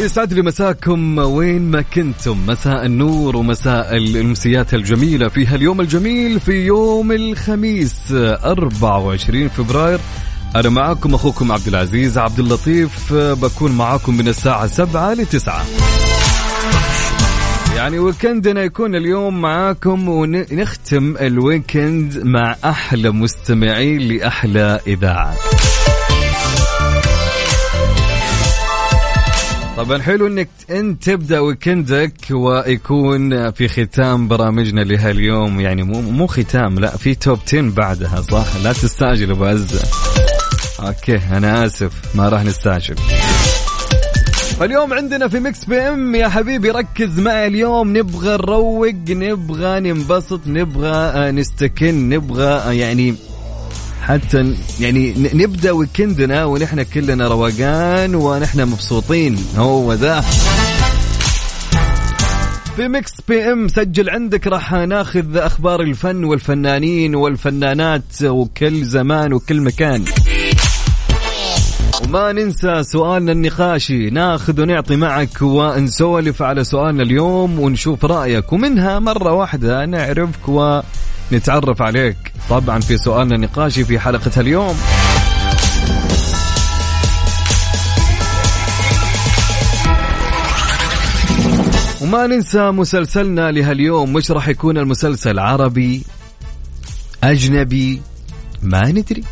يسعد لي مساكم وين ما كنتم. مساء النور ومساء الامسيات الجميلة في هاليوم الجميل في يوم الخميس 24 فبراير. أنا معاكم أخوكم عبد العزيز عبد اللطيف بكون معاكم من الساعة 7 ل 9 يعني ويكندنا يكون اليوم معاكم ونختم الويكند مع أحلى مستمعين لأحلى إذاعة طبعا حلو إنك انت تبدأ ويكندك ويكون في ختام برامجنا لهاليوم. يعني مو مو ختام لا في top 10 بعدها صح؟ لا تستعجل ابو عزه okay أنا آسف ما راح نستعجل. اليوم عندنا في Mix PM يا حبيبي ركز معي اليوم. نبغى نروق نبغى ننبسط نبغى نستكن نبغى يعني حتى يعني نبدأ weekend نا ونحن كلنا روقان ونحن مبسوطين. هو ذا. في Mix PM سجل عندك راح ناخذ أخبار الفن والفنانين والفنانات وكل زمان وكل مكان. وما ننسى سؤالنا النقاشي. ناخذ ونعطي معك ونسولف على سؤالنا اليوم ونشوف رأيك. ومنها مرة واحدة نعرفك ونتعرف عليك طبعا في سؤالنا النقاشي في حلقة اليوم. وما ننسى مسلسلنا لهاليوم مش راح يكون المسلسل؟ عربي أجنبي ما ندري.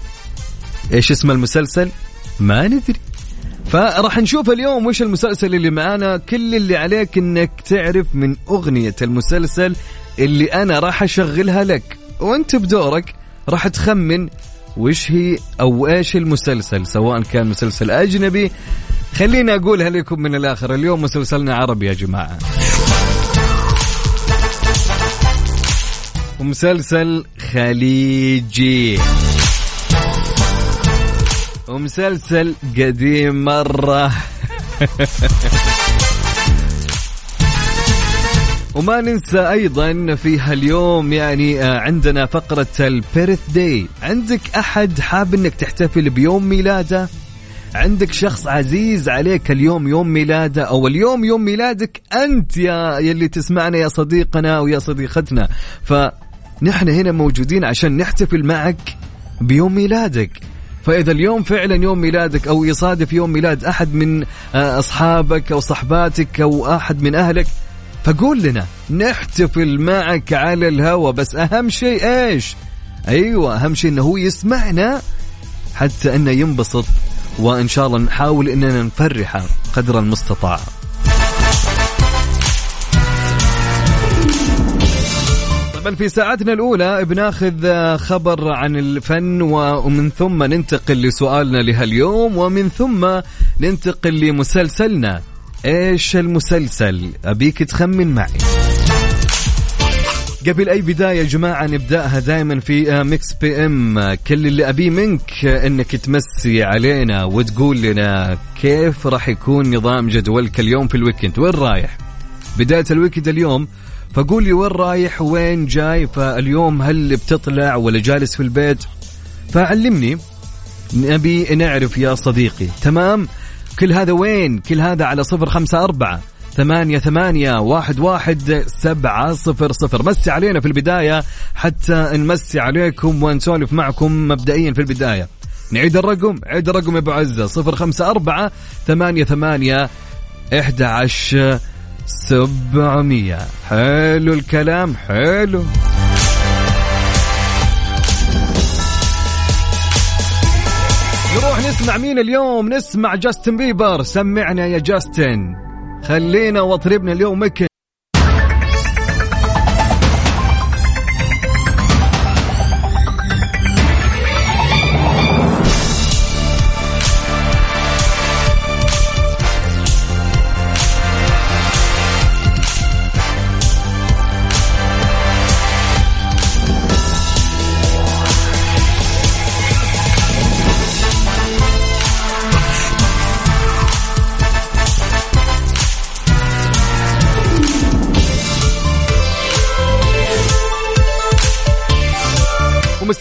إيش اسم المسلسل؟ ما ندري. فراح نشوف اليوم وش المسلسل اللي معانا. كل اللي عليك إنك تعرف من أغنية المسلسل اللي أنا راح أشغلها لك. وأنت بدورك راح تخمن وش هي أو إيش المسلسل سواء كان مسلسل أجنبي. خليني اقولها لكم من الآخر اليوم مسلسلنا عربي يا جماعة. ومسلسل خليجي. ومسلسل قديم مرة. وما ننسى أيضا في هاليوم يعني آه، عندنا فقرة البيرث داي. عندك أحد حاب إنك تحتفل بيوم ميلاده؟ عندك شخص عزيز عليك اليوم يوم ميلاده؟ أو اليوم يوم ميلادك أنت يا يلي تسمعنا يا صديقنا ويا صديقتنا. فنحن هنا موجودين عشان نحتفل معك بيوم ميلادك. فإذا اليوم فعلا يوم ميلادك أو يصادف يوم ميلاد أحد من آه، أصحابك أو صحباتك أو أحد من أهلك فقول لنا نحتفل معك على الهوا بس أهم شيء إيش؟ أيوة أهم شيء أنه هو يسمعنا حتى أنه ينبسط وإن شاء الله نحاول أننا نفرحه قدر المستطاع. طبعا في ساعتنا الأولى بناخذ خبر عن الفن ومن ثم ننتقل لسؤالنا لهاليوم ومن ثم ننتقل لمسلسلنا. إيش المسلسل؟ أبيك تخمن معي. قبل أي بداية يا جماعة نبداها دائما في Mix PM. كل اللي أبيه منك إنك تمسي علينا وتقول لنا كيف راح يكون نظام جدولك اليوم في ال weekend. وين رايح؟ بداية ال weekend اليوم. فقول لي وين رايح وين جاي؟ فاليوم هل بتطلع ولا جالس في البيت؟ فعلمني. نبي نعرف يا صديقي. تمام؟ كل هذا وين؟ كل هذا على صفر خمسة أربعة ثمانية ثمانية واحد واحد سبعة صفر صفر. مسي علينا في البداية حتى نمسي عليكم ونسولف معكم مبدئيا في البداية. نعيد الرقم عيد الرقم يا أبو عزة. صفر خمسة أربعة ثمانية ثمانية إحدى عشر سبعمية. حلو الكلام حلو. نروح نسمع مين اليوم؟ نسمع جاستن بيبر. سمعنا يا جاستن. خلينا واطربنا اليوم مكن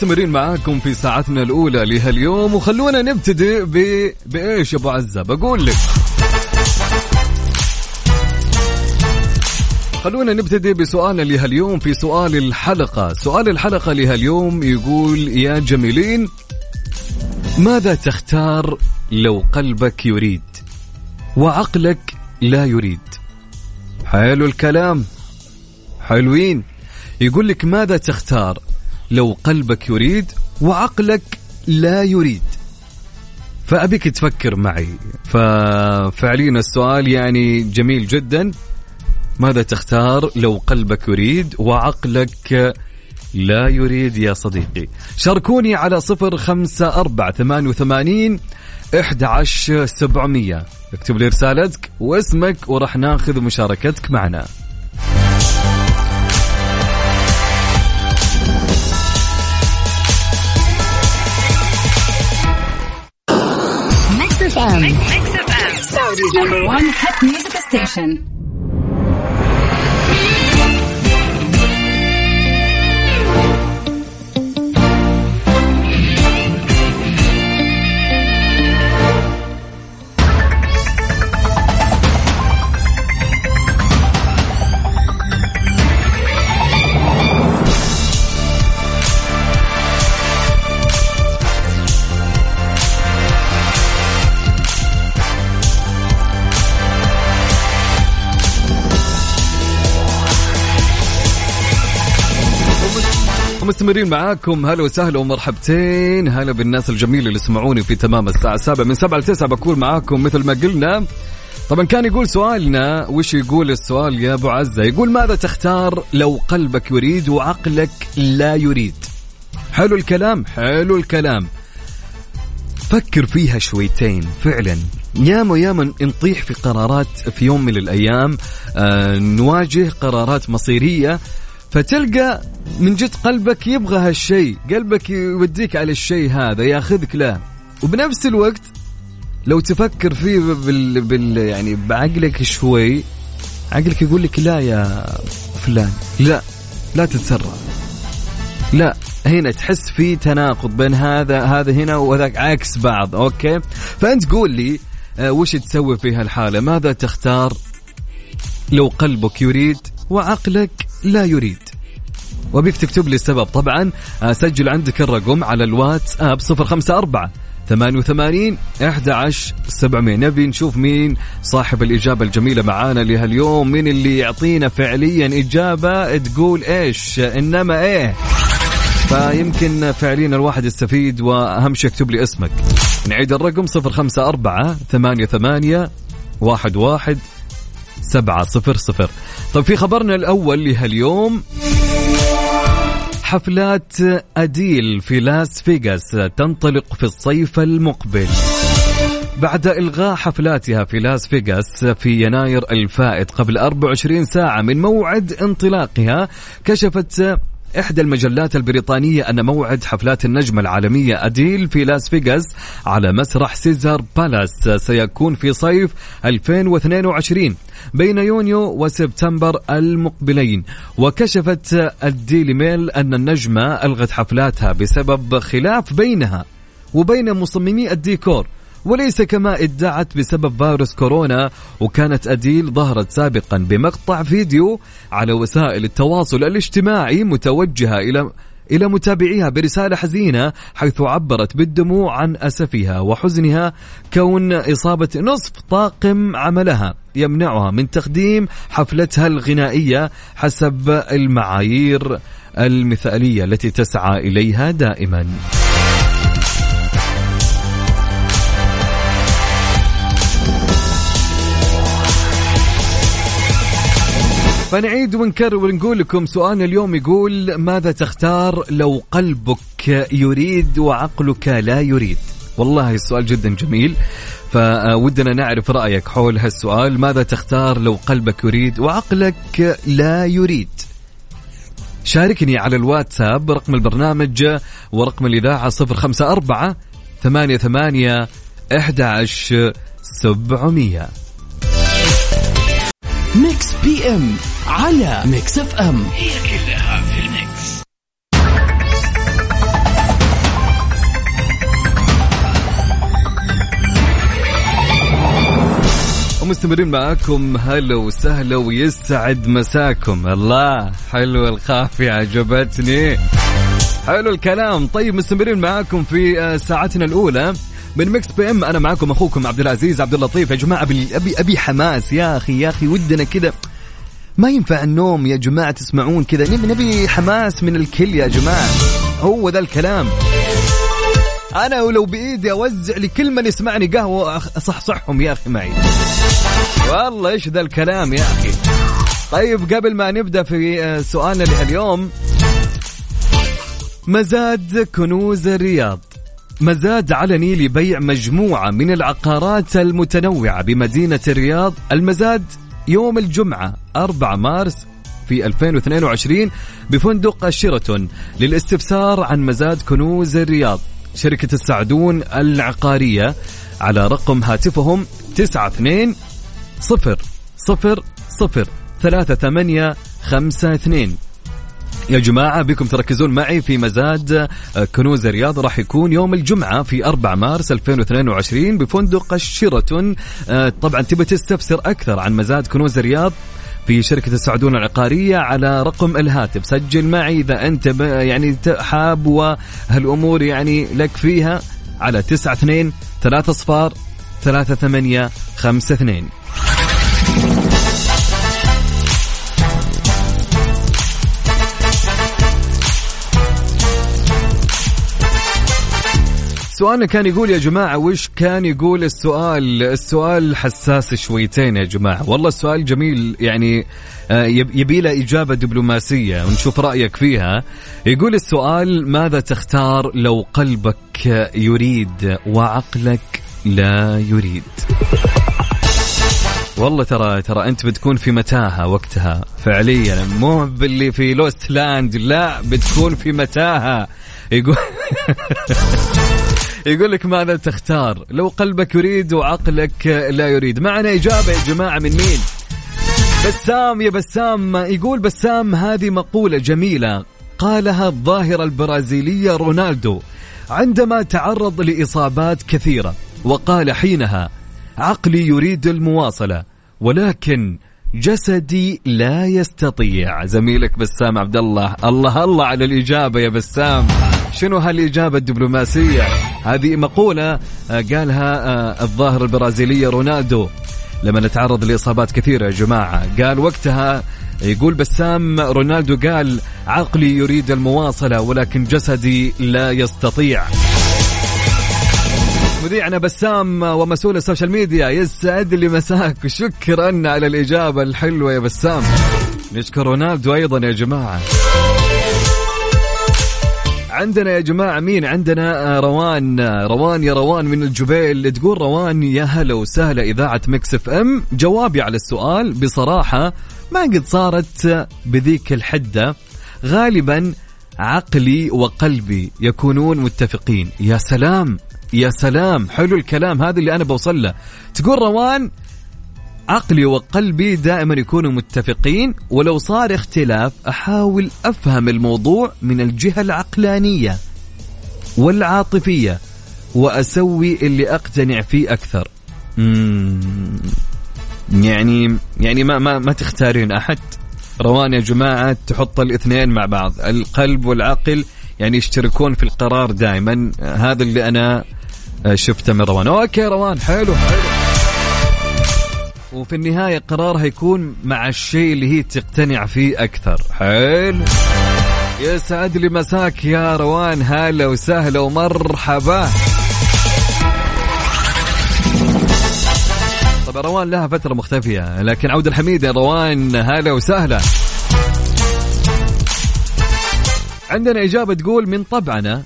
مستمرين معاكم في ساعتنا الأولى لهاليوم وخلونا نبتدئ ب... بإيش يا أبو عزة؟ بقول لك. خلونا نبتدي بسؤالنا لهاليوم في سؤال الحلقة. سؤال الحلقة لهاليوم يقول يا جميلين ماذا تختار لو قلبك يريد وعقلك لا يريد؟ حلو الكلام. حلوين. يقول لك ماذا تختار لو قلبك يريد وعقلك لا يريد. فأبيك تفكر معي. ففعليا السؤال يعني جميل جدا. ماذا تختار لو قلبك يريد وعقلك لا يريد يا صديقي؟ شاركوني على صفر خمسة أربعة ثمانية وثمانين إحدى سبعمية. اكتب لي رسالتك واسمك وراح ناخذ مشاركتك معنا. FM. Mix, Mix FM. Saudi's number one hit music station. مستمرين معاكم. هلا وسهلا ومرحبتين. هلا بالناس الجميله اللي يسمعوني في تمام الساعة 7 من 7 ل 9 بكون معاكم مثل ما قلنا. طبعا كان يقول سؤالنا وش يقول السؤال يا أبو عزة؟ يقول ماذا تختار لو قلبك يريد وعقلك لا يريد؟ حلو الكلام حلو الكلام. فكر فيها شويتين فعلا. ياما ياما نطيح في قرارات في يوم من الأيام. آه نواجه قرارات مصيرية. فتلقى من جد قلبك يبغى هالشيء قلبك يوديك على الشيء هذا ياخذك له. وبنفس الوقت لو تفكر فيه بال, بال يعني بعقلك شوي عقلك يقول لك لا يا فلان لا لا تتسرع لا هنا تحس في تناقض بين هذا هذا هنا وذاك عكس بعض أوكي؟ فأنت قول لي آه، وش تسوي في هالحالة؟ ماذا تختار؟ لو قلبك يريد وعقلك لا يريد. وبيك تكتب لي السبب. طبعا آه، سجل عندك الرقم على الواتس اب 054 88 11 700 نبي نشوف مين صاحب الإجابة الجميلة معانا لهاليوم. مين اللي يعطينا فعليا إجابة؟ تقول إيش؟ إنما إيه؟ فيمكن فعليا الواحد يستفيد وأهم شيء اكتب لي اسمك. نعيد الرقم 054 88 11 سبعة صفر صفر. طيب في خبرنا الأول لهاليوم. حفلات أديل في لاس فيغاس تنطلق في الصيف المقبل. بعد إلغاء حفلاتها في لاس فيغاس في يناير الفائت قبل 24 ساعة من موعد انطلاقها كشفت إحدى المجلات البريطانية أن موعد حفلات النجمة العالمية أديل في لاس فيغاس على مسرح سيزار بالاس سيكون في صيف 2022 بين يونيو وسبتمبر المقبلين. وكشفت الديلي ميل أن النجمة ألغت حفلاتها بسبب خلاف بينها وبين مصممي الديكور وليس كما ادعت بسبب فيروس كورونا وكانت أديل ظهرت سابقا بمقطع فيديو على وسائل التواصل الاجتماعي متوجهة إلى إلى متابعيها برسالة حزينة حيث عبرت بالدموع عن أسفها وحزنها كون إصابة نصف طاقم عملها يمنعها من تقديم حفلتها الغنائية حسب المعايير المثالية التي تسعى إليها دائما. فنعيد ونكرر ونقول لكم سؤالنا اليوم يقول ماذا تختار لو قلبك يريد وعقلك لا يريد؟ والله السؤال جدا جميل. فودنا نعرف رأيك حول هالسؤال. ماذا تختار لو قلبك يريد وعقلك لا يريد؟ شاركني على الواتساب رقم البرنامج ورقم الإذاعة 054 ثمانية ثمانية أحد عشر سبعمية. Mix PM. على Mix FM. هي كلها في ال Mix. ومستمرين معاكم. هلا وسهلا ويسعد مساكم. الله حلو الخافية عجبتني. حلو الكلام. طيب مستمرين معاكم في آه، ساعتنا الأولى من Mix PM. أنا معاكم أخوكم عبد العزيز عبد اللطيف. يا جماعة ابي ابي حماس. يا أخي يا أخي ودنا كذا ما ينفع النوم يا جماعة تسمعون كذا. نبي نبي حماس من الكل يا جماعة. هو ذا الكلام. أنا ولو بإيدي أوزع لكل من يسمعني قهوة أصحصحهم يا أخي معي. والله إيش ذا الكلام يا أخي. طيب قبل ما نبدأ في آه، سؤالنا لهاليوم مزاد كنوز الرياض. مزاد علني لبيع مجموعة من العقارات المتنوعة بمدينة الرياض. المزاد يوم الجمعة 4 مارس في 2022 بفندق الشيراتون للاستفسار عن مزاد كنوز الرياض. شركة السعدون العقارية على رقم هاتفهم 92 صفر صفر صفر ثلاثة ثمانية خمسة اثنين. يا جماعة بكم تركزون معي في مزاد آه، كنوز الرياض. راح يكون يوم الجمعة في 4 مارس 2022 بفندق الشيراتون. آه، طبعا تبي تستفسر أكثر عن مزاد كنوز الرياض في شركة السعودون العقارية على رقم الهاتف. سجل معي إذا أنت يعني حاب وهالأمور يعني لك فيها على تسعة اثنين ثلاثة صفار ثلاثة ثمانية خمسة اثنين. سؤالنا كان يقول يا جماعة وش كان يقول السؤال؟ السؤال حساس شويتين يا جماعة. والله السؤال جميل يعني آه، يبي له إجابة دبلوماسية ونشوف رأيك فيها. يقول السؤال ماذا تختار لو قلبك يريد وعقلك لا يريد؟ والله ترى ترى أنت بتكون في متاهة وقتها فعليا. مو باللي في lost land لا بتكون في متاهة. يقول يقول لك ماذا تختار؟ لو قلبك يريد وعقلك لا يريد. معنا إجابة يا جماعة من مين؟ بسام يا بسام يقول بسام هذه مقولة جميلة. قالها الظاهرة البرازيلية رونالدو عندما تعرض لإصابات كثيرة وقال حينها عقلي يريد المواصلة ولكن جسدي لا يستطيع. زميلك بسام عبد الله. الله الله على الإجابة يا بسام. شنو هالإجابة الدبلوماسية؟ هذه مقولة آه، قالها آه، الظاهر البرازيلية رونالدو. لما نتعرض لإصابات كثيرة يا جماعة. قال وقتها يقول بسام رونالدو قال عقلي يريد المواصلة ولكن جسدي لا يستطيع. مذيعنا بسام ومسؤول ال social media يسعد لي مساك. شكرا على الإجابة الحلوة يا بسام. نشكر رونالدو أيضا يا جماعة. عندنا يا جماعة مين عندنا؟ آه، روان. آه، روان يا روان من الجبيل. تقول روان يا هلا وسهلا إذاعة Mix FM. جوابي على السؤال بصراحة ما قد صارت بذيك الحدة. غالبا عقلي وقلبي يكونون متفقين. يا سلام يا سلام. حلو الكلام هذا اللي أنا بوصل له. تقول روان عقلي وقلبي دائما يكونوا متفقين ولو صار اختلاف أحاول أفهم الموضوع من الجهة العقلانية والعاطفية وأسوي اللي أقتنع فيه أكثر. يعني يعني ما ما ما تختارين أحد؟ روان يا جماعة تحط الاثنين مع بعض. القلب والعقل يعني يشتركون في القرار دائما. هذا اللي أنا شفته من روان. أوكي روان حلو حلو. وفي النهاية قرارها يكون مع الشيء اللي هي تقتنع فيه أكثر. حلو يسعد لي مساك يا روان هلا وسهلا ومرحبا. طب روان لها فترة مختفية لكن عود الحميد يا روان هلا وسهلا. عندنا إجابة تقول من طبعنا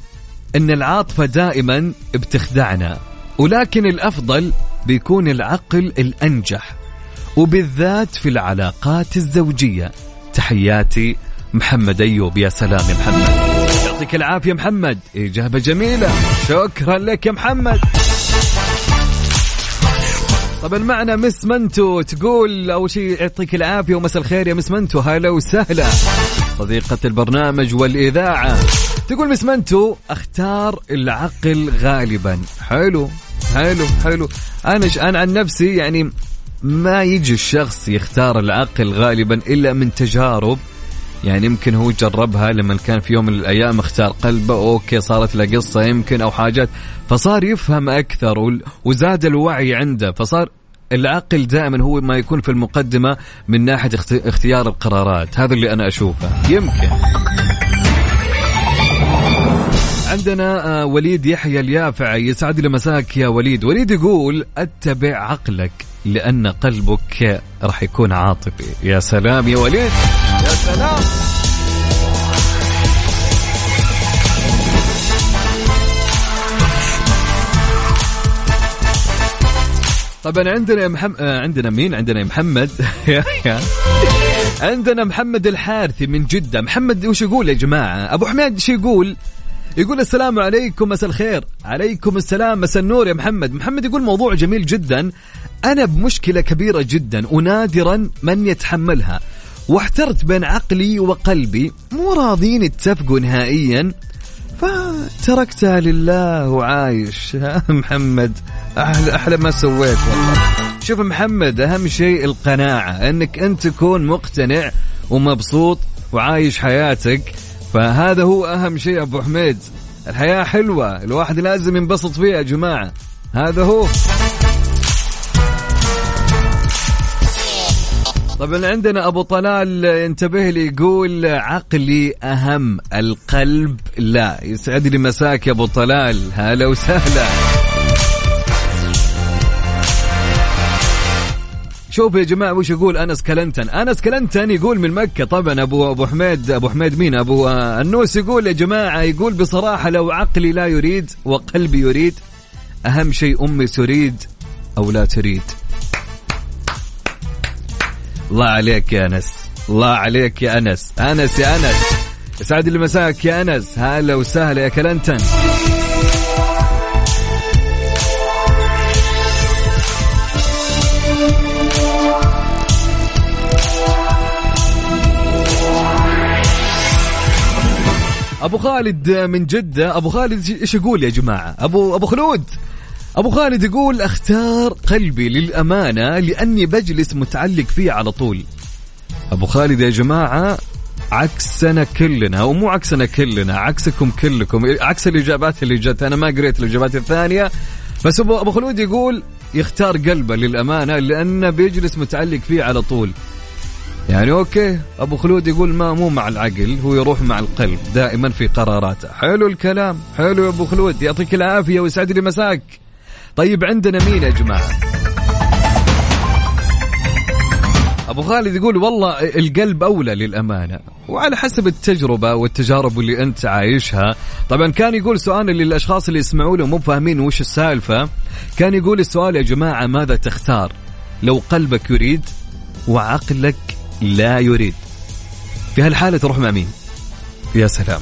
أن العاطفة دائما بتخدعنا ولكن الأفضل بيكون العقل الأنجح. وبالذات في العلاقات الزوجية. تحياتي محمد أيوب. يا سلام يا محمد. يعطيك العافية محمد. إجابة جميلة. شكرا لك يا محمد. طبعا معنا مس منتو تقول أول شيء يعطيك العافية ومساء الخير يا مس منتو. هلا وسهلا. صديقة البرنامج والإذاعة. تقول مس منتو أختار العقل غالبا. حلو حلو حلو. أنا أنا عن نفسي يعني ما يجي الشخص يختار العقل غالبا إلا من تجارب. يعني يمكن هو جربها لما كان في يوم من الأيام اختار قلبه أوكي صارت له قصة يمكن أو حاجات. فصار يفهم أكثر وزاد الوعي عنده. فصار العقل دائما هو ما يكون في المقدمة من ناحية اخت- اختيار القرارات. هذا اللي أنا أشوفه. يمكن. عندنا آه، وليد يحيى اليافعي. يسعد لي مساك يا وليد. وليد يقول أتبع عقلك. لأن قلبك راح يكون عاطفي. يا سلام يا وليد. يا سلام. طبعا عندنا محمد عندنا مين؟ عندنا محمد. عندنا محمد الحارثي من جدة. محمد وش يقول يا جماعة؟ أبو حميد شو يقول؟ يقول السلام عليكم مساء الخير. عليكم السلام مساء النور يا محمد. محمد يقول موضوع جميل جدا. أنا بمشكلة كبيرة جدا ونادرا من يتحملها. واحترت بين عقلي وقلبي مو راضين يتفقوا نهائيا. فتركتها لله وعايش. محمد أحلى, أحلى ما سويت والله. شوف محمد أهم شيء القناعة أنك أنت تكون مقتنع ومبسوط وعايش حياتك. فهذا هو أهم شيء أبو حميد. الحياة حلوة الواحد لازم ينبسط فيها يا جماعة. هذا هو. طبعا عندنا أبو طلال انتبه لي يقول عقلي أهم القلب لا. يسعد لي مساك يا أبو طلال. هلا وسهلا. شوف يا جماعة وش يقول أنس كلنتن. أنس كلنتن يقول من مكة طبعا ابو أبو حميد أبو حميد مين؟ ابو آه، النوس يقول يا جماعة يقول بصراحة لو عقلي لا يريد وقلبي يريد أهم شيء أمي تريد أو لا تريد. الله عليك يا أنس الله عليك يا أنس. أنس يا أنس يسعد لي مساك يا أنس. هلا وسهلا يا كلنتن. أبو خالد من جدة. أبو خالد إيش يقول يا جماعة؟ أبو أبو خلود. أبو خالد يقول أختار قلبي للأمانة لأني بجلس متعلق فيه على طول. أبو خالد يا جماعة عكسنا كلنا ومو عكسنا كلنا عكسكم كلكم. عكس الإجابات اللي جت أنا ما قريت الإجابات الثانية. بس أبو خلود يقول يختار قلبه للأمانة لأنه بيجلس متعلق فيه على طول. يعني أوكي أبو خلود يقول ما مو مع العقل هو يروح مع القلب دائما في قراراته. حلو الكلام حلو يا أبو خلود يعطيك العافية ويسعد لي مساك. طيب عندنا مين يا جماعة؟ أبو خالد يقول والله القلب أولى للأمانة وعلى حسب التجربة والتجارب اللي أنت عايشها. طبعا كان يقول سؤال للأشخاص اللي يسمعوا له مو فاهمين وش السالفة. كان يقول السؤال يا جماعة ماذا تختار؟ لو قلبك يريد وعقلك لا يريد. في هالحالة تروح مع مين؟ يا سلام.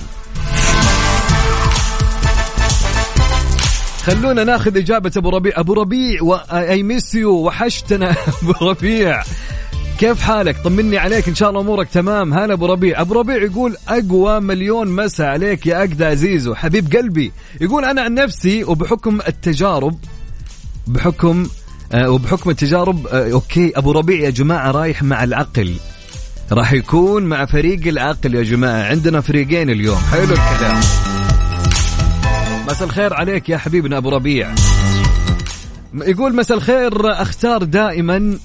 خلونا ناخذ إجابة أبو ربيع. أبو ربيع وأي ميسيو وحشتنا أبو ربيع. كيف حالك؟ طمني عليك. إن شاء الله أمورك تمام. هلا أبو ربيع. أبو ربيع يقول أقوى مليون مسا عليك يا أقدى زيزو حبيب قلبي. يقول أنا عن نفسي وبحكم التجارب بحكم وبحكم التجارب آه أوكي أبو ربيع يا جماعة رايح مع العقل. راح يكون مع فريق العقل يا جماعة. عندنا فريقين اليوم. حلو الكلام. مساء الخير عليك يا حبيبنا أبو ربيع. يقول مساء الخير أختار دائما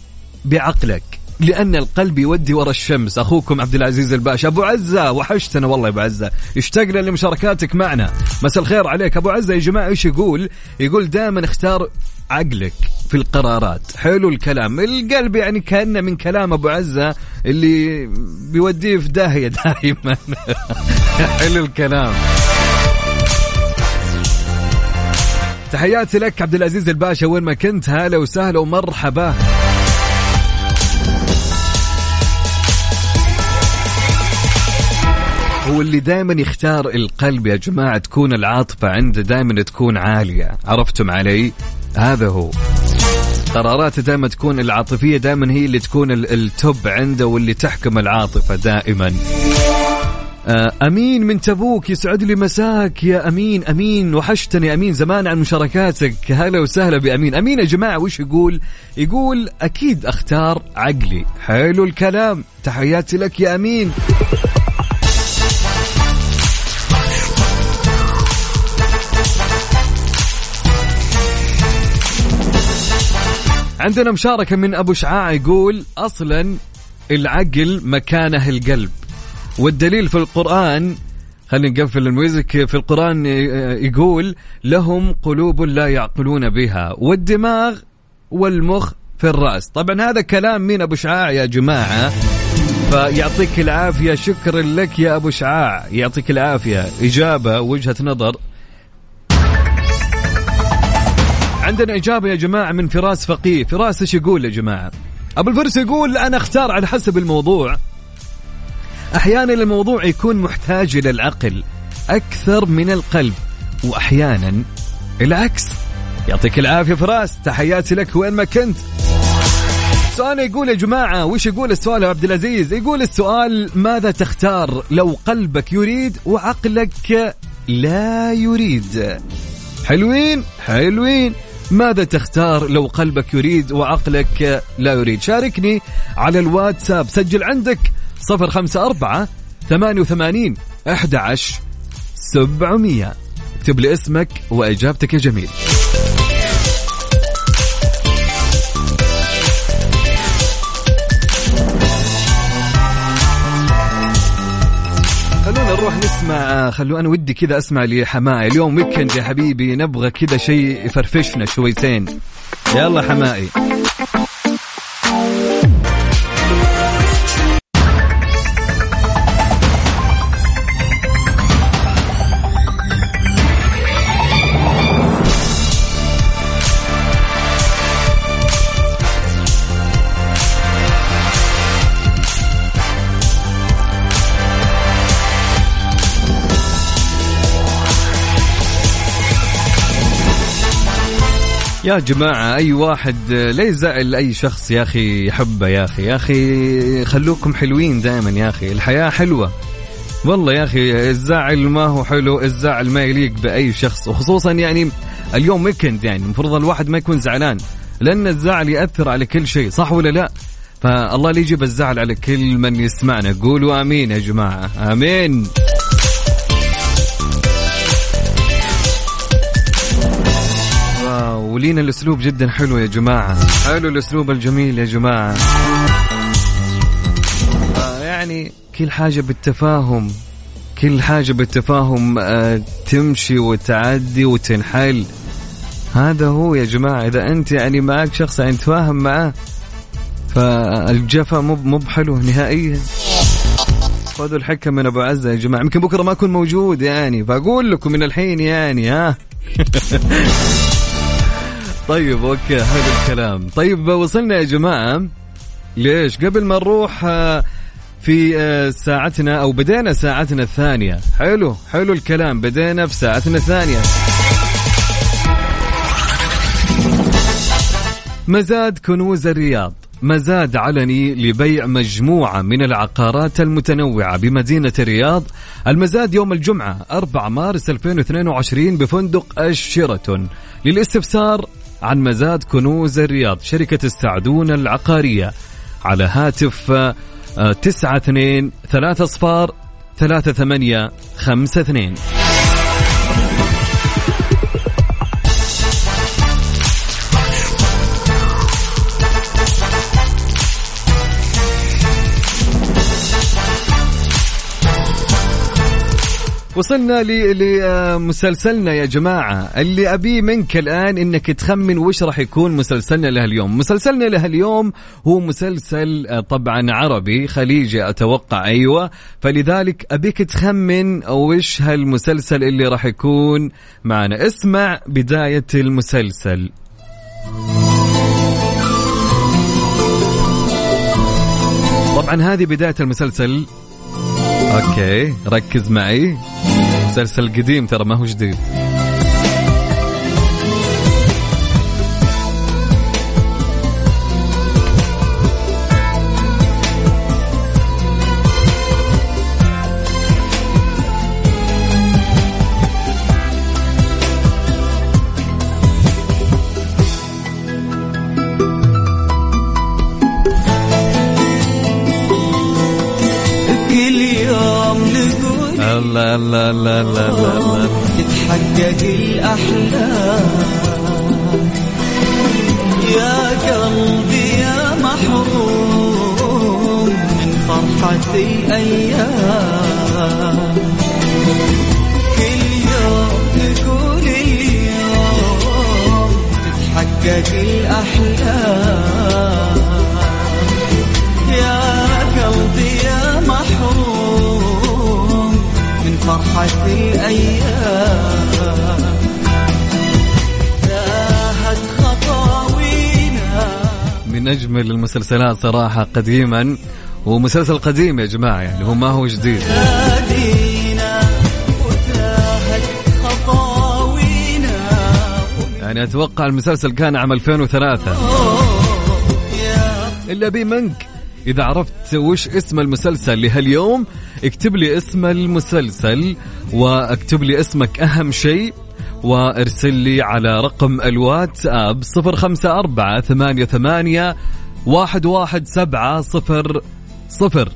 بعقلك لأن القلب يودي ورا الشمس. أخوكم عبد العزيز الباشا. أبو عزة وحشتنا والله يا أبو عزة. اشتقنا لمشاركاتك معنا. مساء الخير عليك أبو عزة. يا جماعة إيش يقول؟ يقول دائما اختار عقلك. في القرارات. حلو الكلام. القلب يعني كأنه من كلام أبو عزة اللي بيوديه في داهية دائما حلو الكلام. تحياتي لك عبد العزيز الباشا وين ما كنت هلا وسهلا ومرحبا. هو اللي دائما يختار القلب يا جماعة تكون العاطفة عنده دائما تكون عالية. عرفتم علي؟ هذا هو. قراراته دائما تكون العاطفية دائما هي اللي تكون ال- التوب عنده واللي تحكم العاطفة دائما. آه، أمين من تبوك يسعد لي مساك يا أمين أمين وحشتني أمين زمان عن مشاركاتك هلا وسهلا بأمين. أمين يا جماعة وش يقول؟ يقول أكيد أختار عقلي. حلو الكلام تحياتي لك يا أمين. عندنا مشاركة من أبو شعاع يقول أصلا العقل مكانه القلب. والدليل في القرآن خلينا نقفل الميوزك في القرآن يقول لهم قلوب لا يعقلون بها والدماغ والمخ في الرأس. طبعا هذا كلام مين أبو شعاع يا جماعة. فيعطيك العافية شكرا لك يا أبو شعاع. يعطيك العافية. إجابة وجهة نظر. عندنا إجابة يا جماعة من فراس فقيه. فراس إيش يقول يا جماعة؟ أبو الفرس يقول أنا أختار على حسب الموضوع. أحيانا الموضوع يكون محتاج إلى العقل أكثر من القلب وأحيانا العكس. يعطيك العافية فراس تحياتي لك وين ما كنت. سؤال يقول يا جماعة وش يقول السؤال يا عبد العزيز؟ يقول السؤال ماذا تختار لو قلبك يريد وعقلك لا يريد؟ حلوين حلوين. ماذا تختار لو قلبك يريد وعقلك لا يريد؟ شاركني على الواتساب. سجل عندك صفر خمسة أربعة ثمانية وثمانين أحد عشر سبعمية. اكتب لي اسمك وإجابتك يا جميل. نروح نسمع خلو أنا ودي كذا أسمع لحمائي اليوم ويكند يا حبيبي نبغى كذا شيء يفرفشنا شويتين يلا حمائي يا جماعة أي واحد لا يزعل أي شخص يا أخي يحبه يا أخي يا أخي خلوكم حلوين دائما يا أخي الحياة حلوة. والله يا أخي الزعل ما هو حلو الزعل ما يليق بأي شخص وخصوصا يعني اليوم ويكند يعني المفروض الواحد ما يكون زعلان لأن الزعل يأثر على كل شيء صح ولا لا؟ فالله اللي يجيب الزعل على كل من يسمعنا قولوا آمين يا جماعة آمين. ولينا الأسلوب جدا حلو يا جماعة. حلو الأسلوب الجميل يا جماعة. آه، يعني كل حاجة بالتفاهم كل حاجة بالتفاهم آه، تمشي وتعدي وتنحل. هذا هو يا جماعة. إذا أنت يعني معك شخص يعني تفاهم معاه فالجفا مو مو بحلو نهائيا. خذوا الحكم من أبو عزة يا جماعة. يمكن بكرة ما أكون موجود يعني فأقول لكم من الحين يعني ها. طيب أوكي حلو الكلام. طيب وصلنا يا جماعة. ليش؟ قبل ما نروح آه، في آه، ساعتنا أو بدينا ساعتنا الثانية. حلو حلو الكلام. بدينا في ساعتنا الثانية. مزاد كنوز الرياض. مزاد علني لبيع مجموعة من العقارات المتنوعة بمدينة الرياض. المزاد يوم الجمعة 4 مارس 2022 بفندق الشيراتون. للاستفسار عن مزاد كنوز الرياض شركة السعدون العقارية على هاتف آه، تسعة اثنين ثلاثة صفار ثلاثة ثمانية خمسة اثنين. وصلنا لمسلسلنا يا جماعة. اللي أبيه منك الآن إنك تخمن وش راح يكون مسلسلنا له اليوم مسلسلنا له اليوم هو مسلسل آه، طبعا عربي خليجي أتوقع أيوة. فلذلك أبيك تخمن وش هالمسلسل اللي راح يكون معنا. اسمع بداية المسلسل. طبعا هذه بداية المسلسل. أوكي ركز معي. مسلسل قديم ترى ما هو جديد. المسلسلات صراحة قديما ومسلسل قديم يا جماعة يعني هو ما هو جديد. يعني أتوقع المسلسل كان عام 2003 الا بي منك إذا عرفت وش اسم المسلسل لهاليوم اكتب لي اسم المسلسل واكتب لي اسمك أهم شيء وارسل لي على رقم الواتساب صفر خمسة أربعة ثمانية ثمانية واحد واحد سبعة صفر صفر.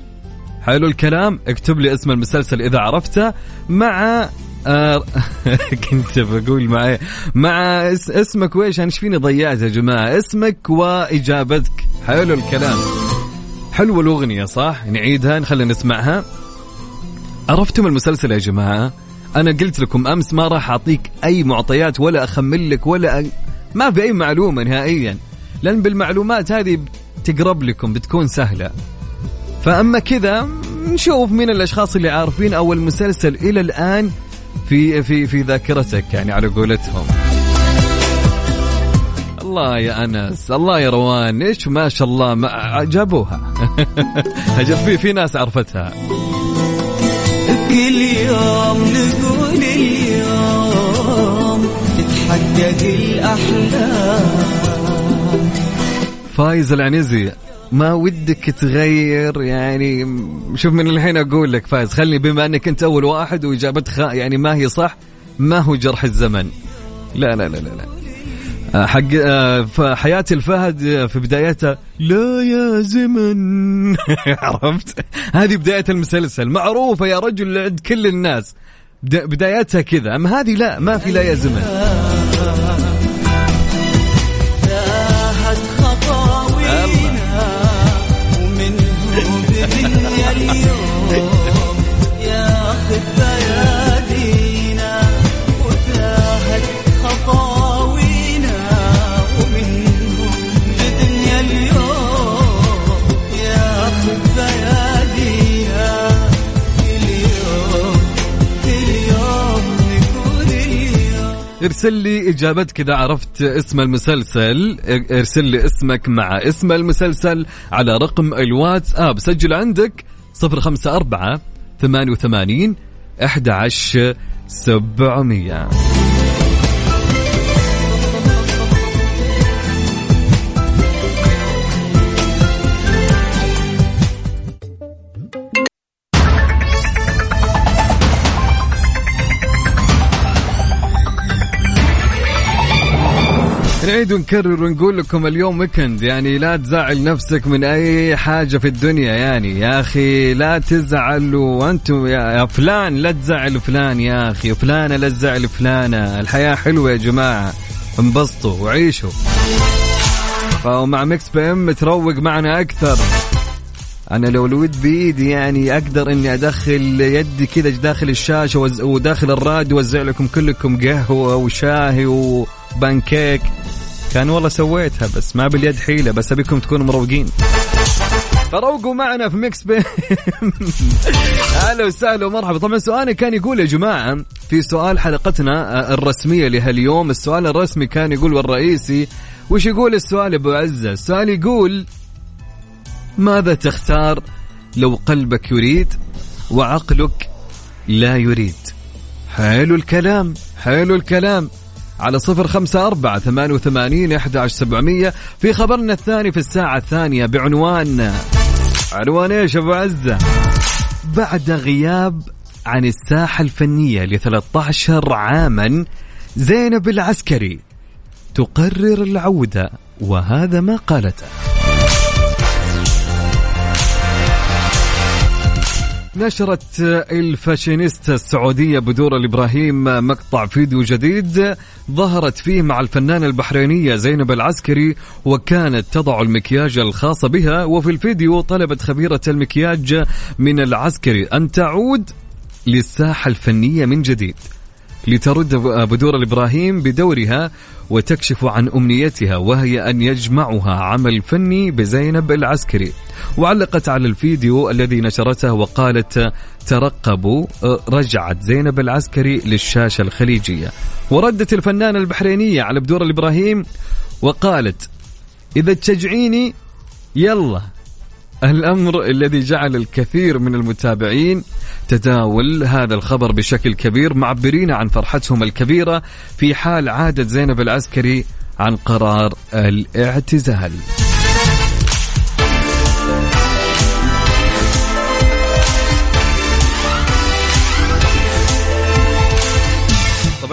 حلو الكلام. اكتب لي اسم المسلسل إذا عرفته. مع آه كنت بقول مع اس اسمك ويش أنا فيني ضيعت يا جماعة؟ اسمك وإجابتك. حلو الكلام. حلوة الأغنية صح؟ نعيدها نخلينا نسمعها. عرفتم المسلسل يا جماعة؟ أنا قلت لكم أمس ما راح أعطيك أي معطيات ولا اخمن لك ولا أ... ما في أي معلومة نهائيا. لأن بالمعلومات هذه تقرب لكم بتكون سهلة. فأما كذا نشوف مين الأشخاص اللي عارفين أو المسلسل إلى الآن في في في ذاكرتك يعني على قولتهم. الله يا أنس الله يا روان إيش ما شاء الله ما جابوها. أجل في في ناس عرفتها. كل يوم نقول اليوم تتحقق الأحلام. فايز العنزي. ما ودك تغير؟ يعني شوف من الحين أقول لك فايز خلني بما أنك أنت أول واحد وإجابتك يعني ما هي صح ما هو جرح الزمن. لا لا لا لا, لا. آه، حق آه، فحياة الفهد في بدايتها لا يا زمن. عرفت؟ هذه بداية المسلسل. معروفة يا رجل عند كل الناس. بدا- بدايتها كذا. أما هذه لا ما في لا يا زمن. ارسل لي اجابتك اذا عرفت اسم المسلسل. ارسل لي اسمك مع اسم المسلسل على رقم الواتساب. سجل عندك 054 88 11 نعيد ونكرر ونقول لكم اليوم weekend يعني لا تزعل نفسك من أي حاجة في الدنيا يعني يا أخي لا تزعل وأنتم يا فلان لا تزعل فلان يا أخي فلانه لا تزعل فلانة الحياة حلوة يا جماعة انبسطوا وعيشوا. فمع Mix PM تروق معنا أكثر. أنا لو الود بإيدي يعني أقدر إني أدخل يدي كذا داخل الشاشة وداخل الراديو اوزع لكم كلكم قهوة وشاهي وبانكيك. كان والله سويتها بس ما باليد حيلة بس أبيكم تكونوا مروقين. فروقوا معنا في Mix PM أهلا وسهلا ومرحبا. طبعا سؤالي كان يقول يا جماعة في سؤال حلقتنا آه، الرسمية لهاليوم السؤال الرسمي كان يقول والرئيسي وش يقول السؤال أبو عزة؟ السؤال يقول ماذا تختار لو قلبك يريد وعقلك لا يريد؟ حلو الكلام حلو الكلام. على صفر خمسة أربعة ثمانية وثمانين إحدى سبعمية. في خبرنا الثاني في الساعة الثانية بعنوان عنوان إيش أبو عزة؟ بعد غياب عن الساحة الفنية ل 13 عاما زينب العسكري تقرر العودة وهذا ما قالته. نشرت الفاشينيستا السعودية بدور الإبراهيم مقطع فيديو جديد ظهرت فيه مع الفنانة البحرينية زينب العسكري وكانت تضع المكياج الخاص بها وفي الفيديو طلبت خبيرة المكياج من العسكري أن تعود للساحة الفنية من جديد. لترد بدور الإبراهيم بدورها وتكشف عن أمنيتها وهي أن يجمعها عمل فني بزينب العسكري. وعلقت على الفيديو الذي نشرته وقالت ترقبوا رجعت زينب العسكري للشاشة الخليجية. وردت الفنانة البحرينية على بدور الإبراهيم وقالت إذا تشجعيني يلا. الأمر الذي جعل الكثير من المتابعين تداول هذا الخبر بشكل كبير معبرين عن فرحتهم الكبيرة في حال عادت زينب العسكري عن قرار الاعتزال.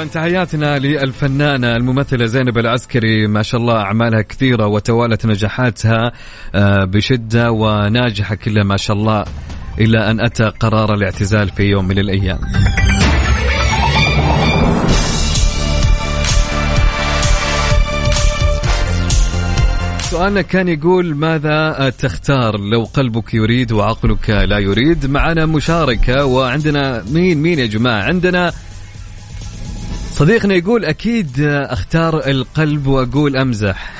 تحياتنا للفنانة الممثلة زينب العسكري. ما شاء الله أعمالها كثيرة وتوالت نجاحاتها آه، بشدة وناجحة كلها ما شاء الله إلى أن أتى قرار الاعتزال في يوم من الأيام. سؤالنا كان يقول ماذا تختار لو قلبك يريد وعقلك لا يريد؟ معنا مشاركة وعندنا مين مين يا جماعة؟ عندنا صديقنا يقول أكيد أختار القلب وأقول أمزح.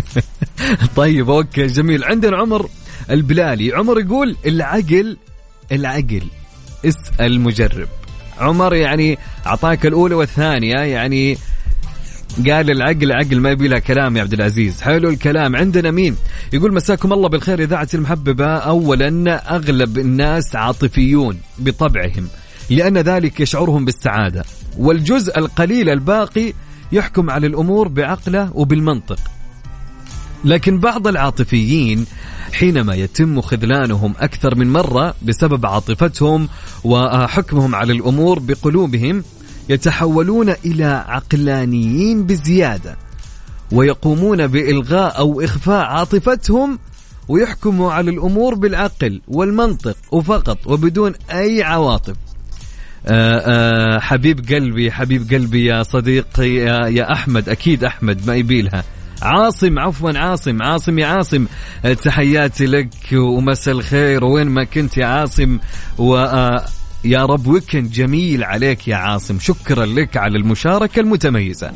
طيب أوكي جميل. عندنا عمر البلالي. عمر يقول العقل العقل اسأل مجرب. عمر يعني أعطاك الأولى والثانية يعني قال العقل عقل ما يبي لها كلام يا عبد العزيز. حلو الكلام. عندنا مين؟ يقول مساكم الله بالخير إذاعة المحببة. اولا أغلب الناس عاطفيون بطبعهم لأن ذلك يشعرهم بالسعادة. والجزء القليل الباقي يحكم على الأمور بعقله وبالمنطق. لكن بعض العاطفيين حينما يتم خذلانهم أكثر من مرة بسبب عاطفتهم وحكمهم على الأمور بقلوبهم يتحولون إلى عقلانيين بزيادة ويقومون بإلغاء أو إخفاء عاطفتهم ويحكموا على الأمور بالعقل والمنطق وفقط وبدون أي عواطف. حبيب قلبي حبيب قلبي يا صديقي يا, يا أحمد أكيد أحمد ما يبيلها. عاصم عفوا عاصم عاصم يا عاصم. آه، تحياتي لك ومساء الخير. وين ما كنت يا عاصم. و يا رب ويكند جميل عليك يا عاصم. شكرا لك على المشاركة المتميزة.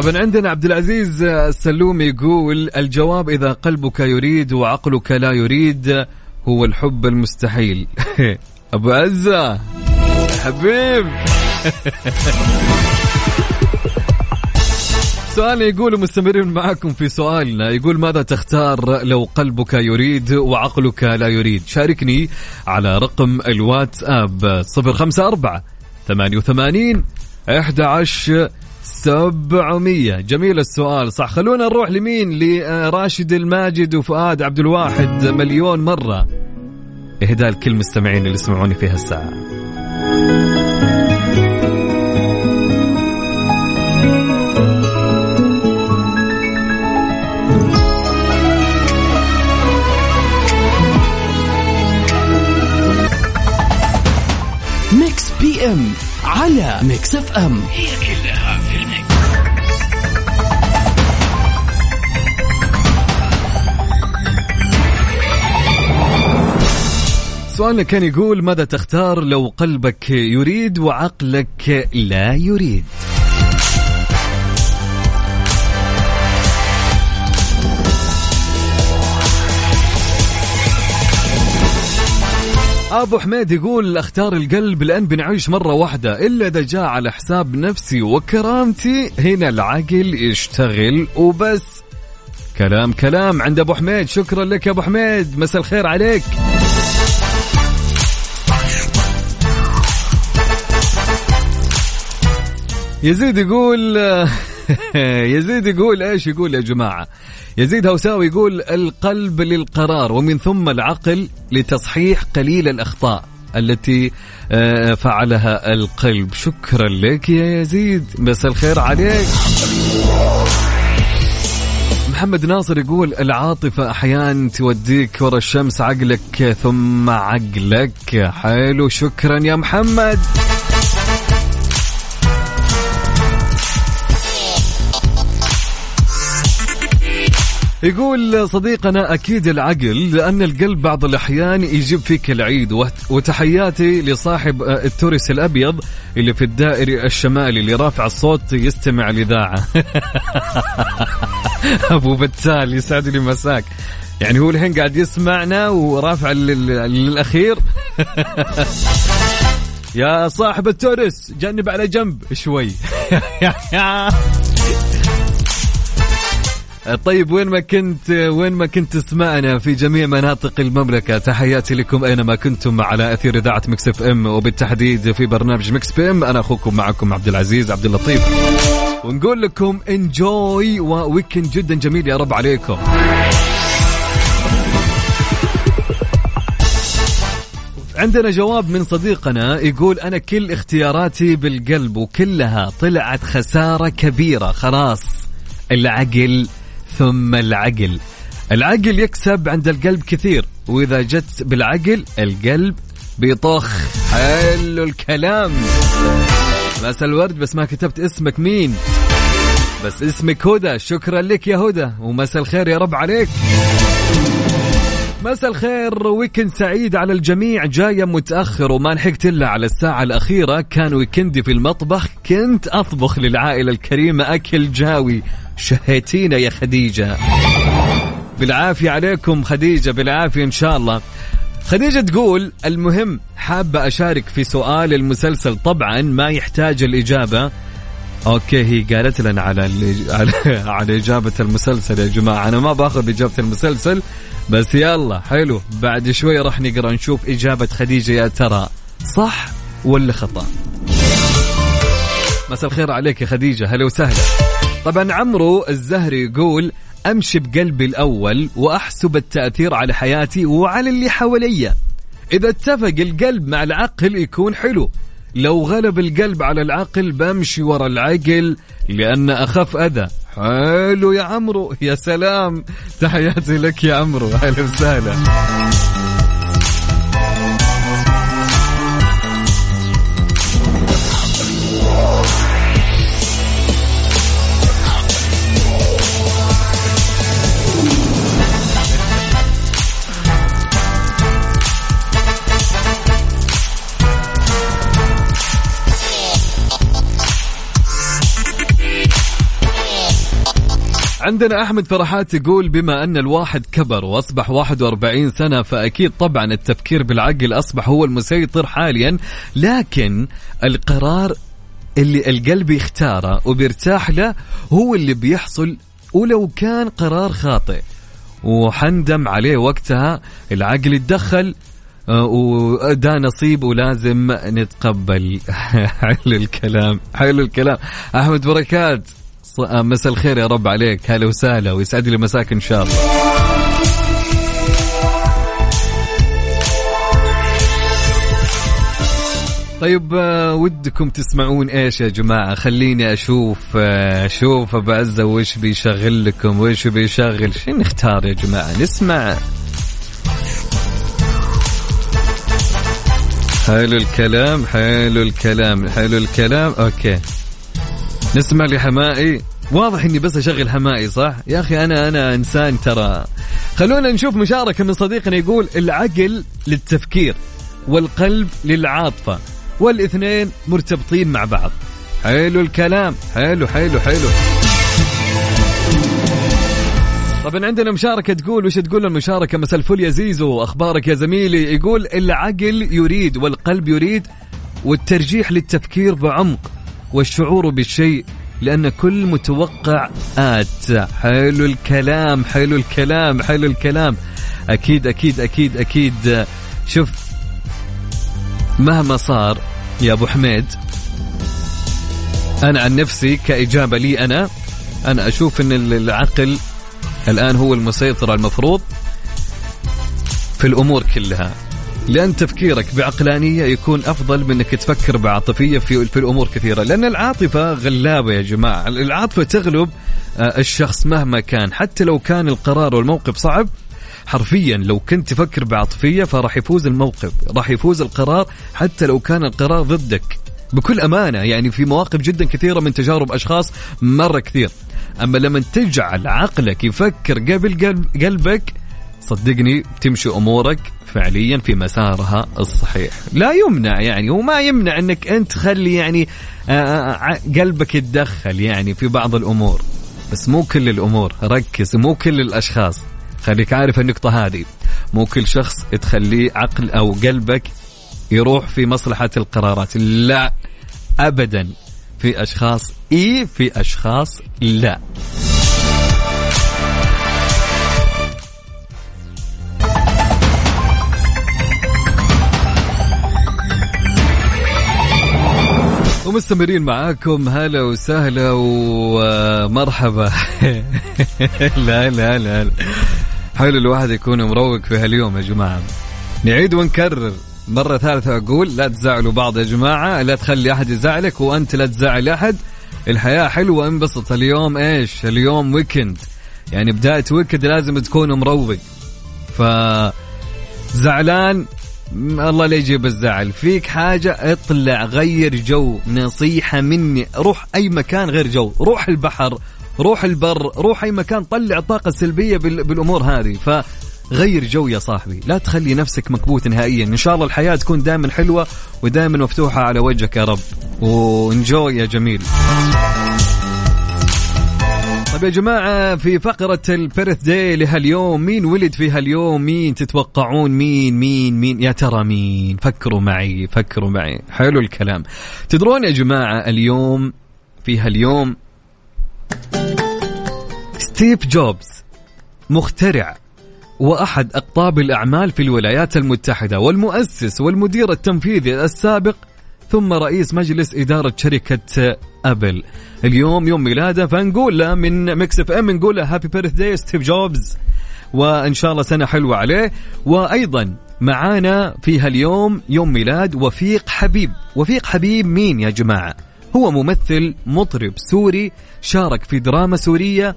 طبعا عندنا عبد العزيز السلومي يقول الجواب إذا قلبك يريد وعقلك لا يريد هو الحب المستحيل. أبو عزة. حبيب. سؤال يقول مستمرين معكم في سؤالنا. يقول ماذا تختار لو قلبك يريد وعقلك لا يريد؟ شاركني على رقم الواتساب 054 88 11 700 جميل السؤال. صح خلونا نروح لمين؟ لراشد الماجد وفؤاد عبد الواحد. مليون مرة. إهداء لكل مستمعين اللي يسمعوني في هالساعة. Mix PM على Mix FM هي سؤالنا كان يقول ماذا تختار لو قلبك يريد وعقلك لا يريد؟ أبو حميد يقول أختار القلب لأن بنعيش مرة واحدة إلا إذا جاء على حساب نفسي وكرامتي هنا العقل يشتغل وبس. كلام كلام عند أبو حميد شكرا لك يا أبو حميد مساء الخير عليك. يزيد يقول يزيد يقول إيش يقول يا جماعة؟ يزيد هوساوي يقول القلب للقرار ومن ثم العقل لتصحيح قليل الأخطاء التي آه، فعلها القلب. شكرا لك يا يزيد. بس الخير عليك. محمد ناصر يقول العاطفة أحيانا توديك ورا الشمس عقلك ثم عقلك. حلو شكرا يا محمد. يقول صديقنا أكيد العقل لأن القلب بعض الأحيان يجيب فيك العيد. وت- وتحياتي لصاحب آه، التورس الأبيض اللي في الدائري الشمالي اللي رافع الصوت يستمع الإذاعة أبو بتال يسعد لي مساك. يعني هو الحين قاعد يسمعنا ورافع لل- للأخير. يا صاحب التورس جنب على جنب شوي. طيب وين ما كنت وين ما كنت تسمعنا في جميع مناطق المملكة تحياتي لكم أينما كنتم على أثير إذاعة Mix FM وبالتحديد في برنامج Mix PM. أنا أخوكم معكم عبد العزيز عبد اللطيف. ونقول لكم enjoy و weekend جدا جميل يا رب عليكم. عندنا جواب من صديقنا يقول أنا كل اختياراتي بالقلب وكلها طلعت خسارة كبيرة خلاص العقل ثم العقل. العقل يكسب عند القلب كثير وإذا جت بالعقل القلب بيطخ. حلو الكلام. مساء الورد بس ما كتبت اسمك مين. بس اسمك هدى. شكرا لك يا هدى ومساء الخير يا رب عليك. مساء الخير ويكند سعيد على الجميع جاية متأخر وما لحقت إلا على الساعة الأخيرة. كان ويكندي في المطبخ كنت أطبخ للعائلة الكريمة أكل جاوي. شهيتينا يا خديجة. بالعافية عليكم خديجة بالعافية إن شاء الله. خديجة تقول المهم حابة أشارك في سؤال المسلسل. طبعا ما يحتاج الإجابة. أوكي هي قالت لنا على على على إجابة المسلسل يا جماعة. أنا ما باخذ إجابة المسلسل بس يلا حلو. بعد شوي راح نقرأ نشوف إجابة خديجة يا ترى. صح ولا خطأ؟ مساء الخير عليك يا خديجة. هلا وسهلا. طبعا عمرو الزهري يقول أمشي بقلبي الأول وأحسب التأثير على حياتي وعلى اللي حواليا. إذا اتفق القلب مع العقل يكون حلو. لو غلب القلب على العقل بمشي ورا العقل لأن أخف أذى. حلو يا عمرو يا سلام. تحياتي لك يا عمرو أهلا وسهلا. عندنا أحمد فرحات يقول بما أن الواحد كبر وأصبح 41 سنة فأكيد طبعا التفكير بالعقل أصبح هو المسيطر حاليا. لكن القرار اللي القلب يختاره وبيرتاح له هو اللي بيحصل ولو كان قرار خاطئ. وحندم عليه وقتها العقل يتدخل آه، وده نصيب ولازم نتقبل. حلو الكلام حلو الكلام. أحمد بركات. مساء الخير يا رب عليك. هلا وسهلا ويسعد لي مساك إن شاء الله. طيب آه، ودكم تسمعون إيش يا جماعة؟ خليني أشوف آه، أشوف أبو عزة وش بيشغل لكم وش بيشغل. شو نختار يا جماعة؟ نسمع. حلو الكلام حلو الكلام حلو الكلام. أوكي. نسمع لحمائي واضح إني بس أشغل حمائي صح؟ يا أخي أنا أنا إنسان ترى. خلونا نشوف مشاركة من صديقنا يقول العقل للتفكير والقلب للعاطفة والإثنين مرتبطين مع بعض. حلو الكلام. حلو حلو حلو. طبعا عندنا مشاركة تقول وش تقول المشاركة؟ مساء الفل يا زيزو. أخبارك يا زميلي؟ يقول العقل يريد والقلب يريد والترجيح للتفكير بعمق. والشعور بالشيء لأن كل متوقع آت. حلو الكلام حلو الكلام حلو الكلام. أكيد أكيد أكيد أكيد. شوف مهما صار يا أبو حميد أنا عن نفسي كإجابة لي أنا أنا أشوف أن العقل الآن هو المسيطر المفروض في الأمور كلها. لأن تفكيرك بعقلانية يكون أفضل من أنك تفكر بعاطفية في, في الأمور كثيرة. لأن العاطفة غلابة يا جماعة. العاطفة تغلب آه، الشخص مهما كان. حتى لو كان القرار والموقف صعب حرفيا لو كنت تفكر بعاطفية فراح يفوز الموقف. راح يفوز القرار حتى لو كان القرار ضدك. بكل أمانة يعني في مواقف جدا كثيرة من تجارب أشخاص مرة كثير. أما لما تجعل عقلك يفكر قبل قلب قلبك صدقني تمشي أمورك فعليا في مسارها الصحيح. لا يمنع يعني وما يمنع أنك أنت تخلي يعني آه، آه، قلبك يتدخل يعني في بعض الأمور. بس مو كل الأمور ركز مو كل الأشخاص. خليك عارف النقطة هذه مو كل شخص تخليه عقل أو قلبك يروح في مصلحة القرارات. لا أبدا. في أشخاص إي في أشخاص لا. ومستمرين معاكم. هلا وسهلا ومرحبا. لا لا لا حلو الواحد يكون مروق في هاليوم يا جماعة. نعيد ونكرر. مرة ثالثة أقول لا تزعلوا بعض يا جماعة. لا تخلي أحد يزعلك وأنت لا تزعل أحد. الحياة حلوة انبسط. اليوم إيش؟ اليوم ويكند يعني بداية ويكند لازم تكون مروق. ف زعلان الله لا يجيب الزعل. فيك حاجة؟ اطلع غير جو. نصيحة مني. روح أي مكان غير جو. روح البحر روح البر روح أي مكان. طلع الطاقة السلبية بالأمور هذه. فغير جو يا صاحبي. لا تخلي نفسك مكبوت نهائيا. إن شاء الله الحياة تكون دائما حلوة ودائما مفتوحة على وجهك يا رب. و enjoy يا جميل. طيب يا جماعة في فقرة ال birthday لهاليوم مين ولد في هاليوم؟ مين تتوقعون؟ مين مين مين؟ يا ترى مين؟ فكروا معي فكروا معي. حلو الكلام. تدرون يا جماعة اليوم في هاليوم ستيف جوبز مخترع وأحد أقطاب الأعمال في الولايات المتحدة والمؤسس والمدير التنفيذي السابق ثم رئيس مجلس إدارة شركة أبل. اليوم يوم ميلاده فنقول له من Mix FM نقول له happy birthday ستيف جوبز وإن شاء الله سنة حلوة عليه. وأيضا معانا في هاليوم يوم ميلاد وفيق حبيب. وفيق حبيب مين يا جماعة؟ هو ممثل مطرب سوري شارك في دراما سورية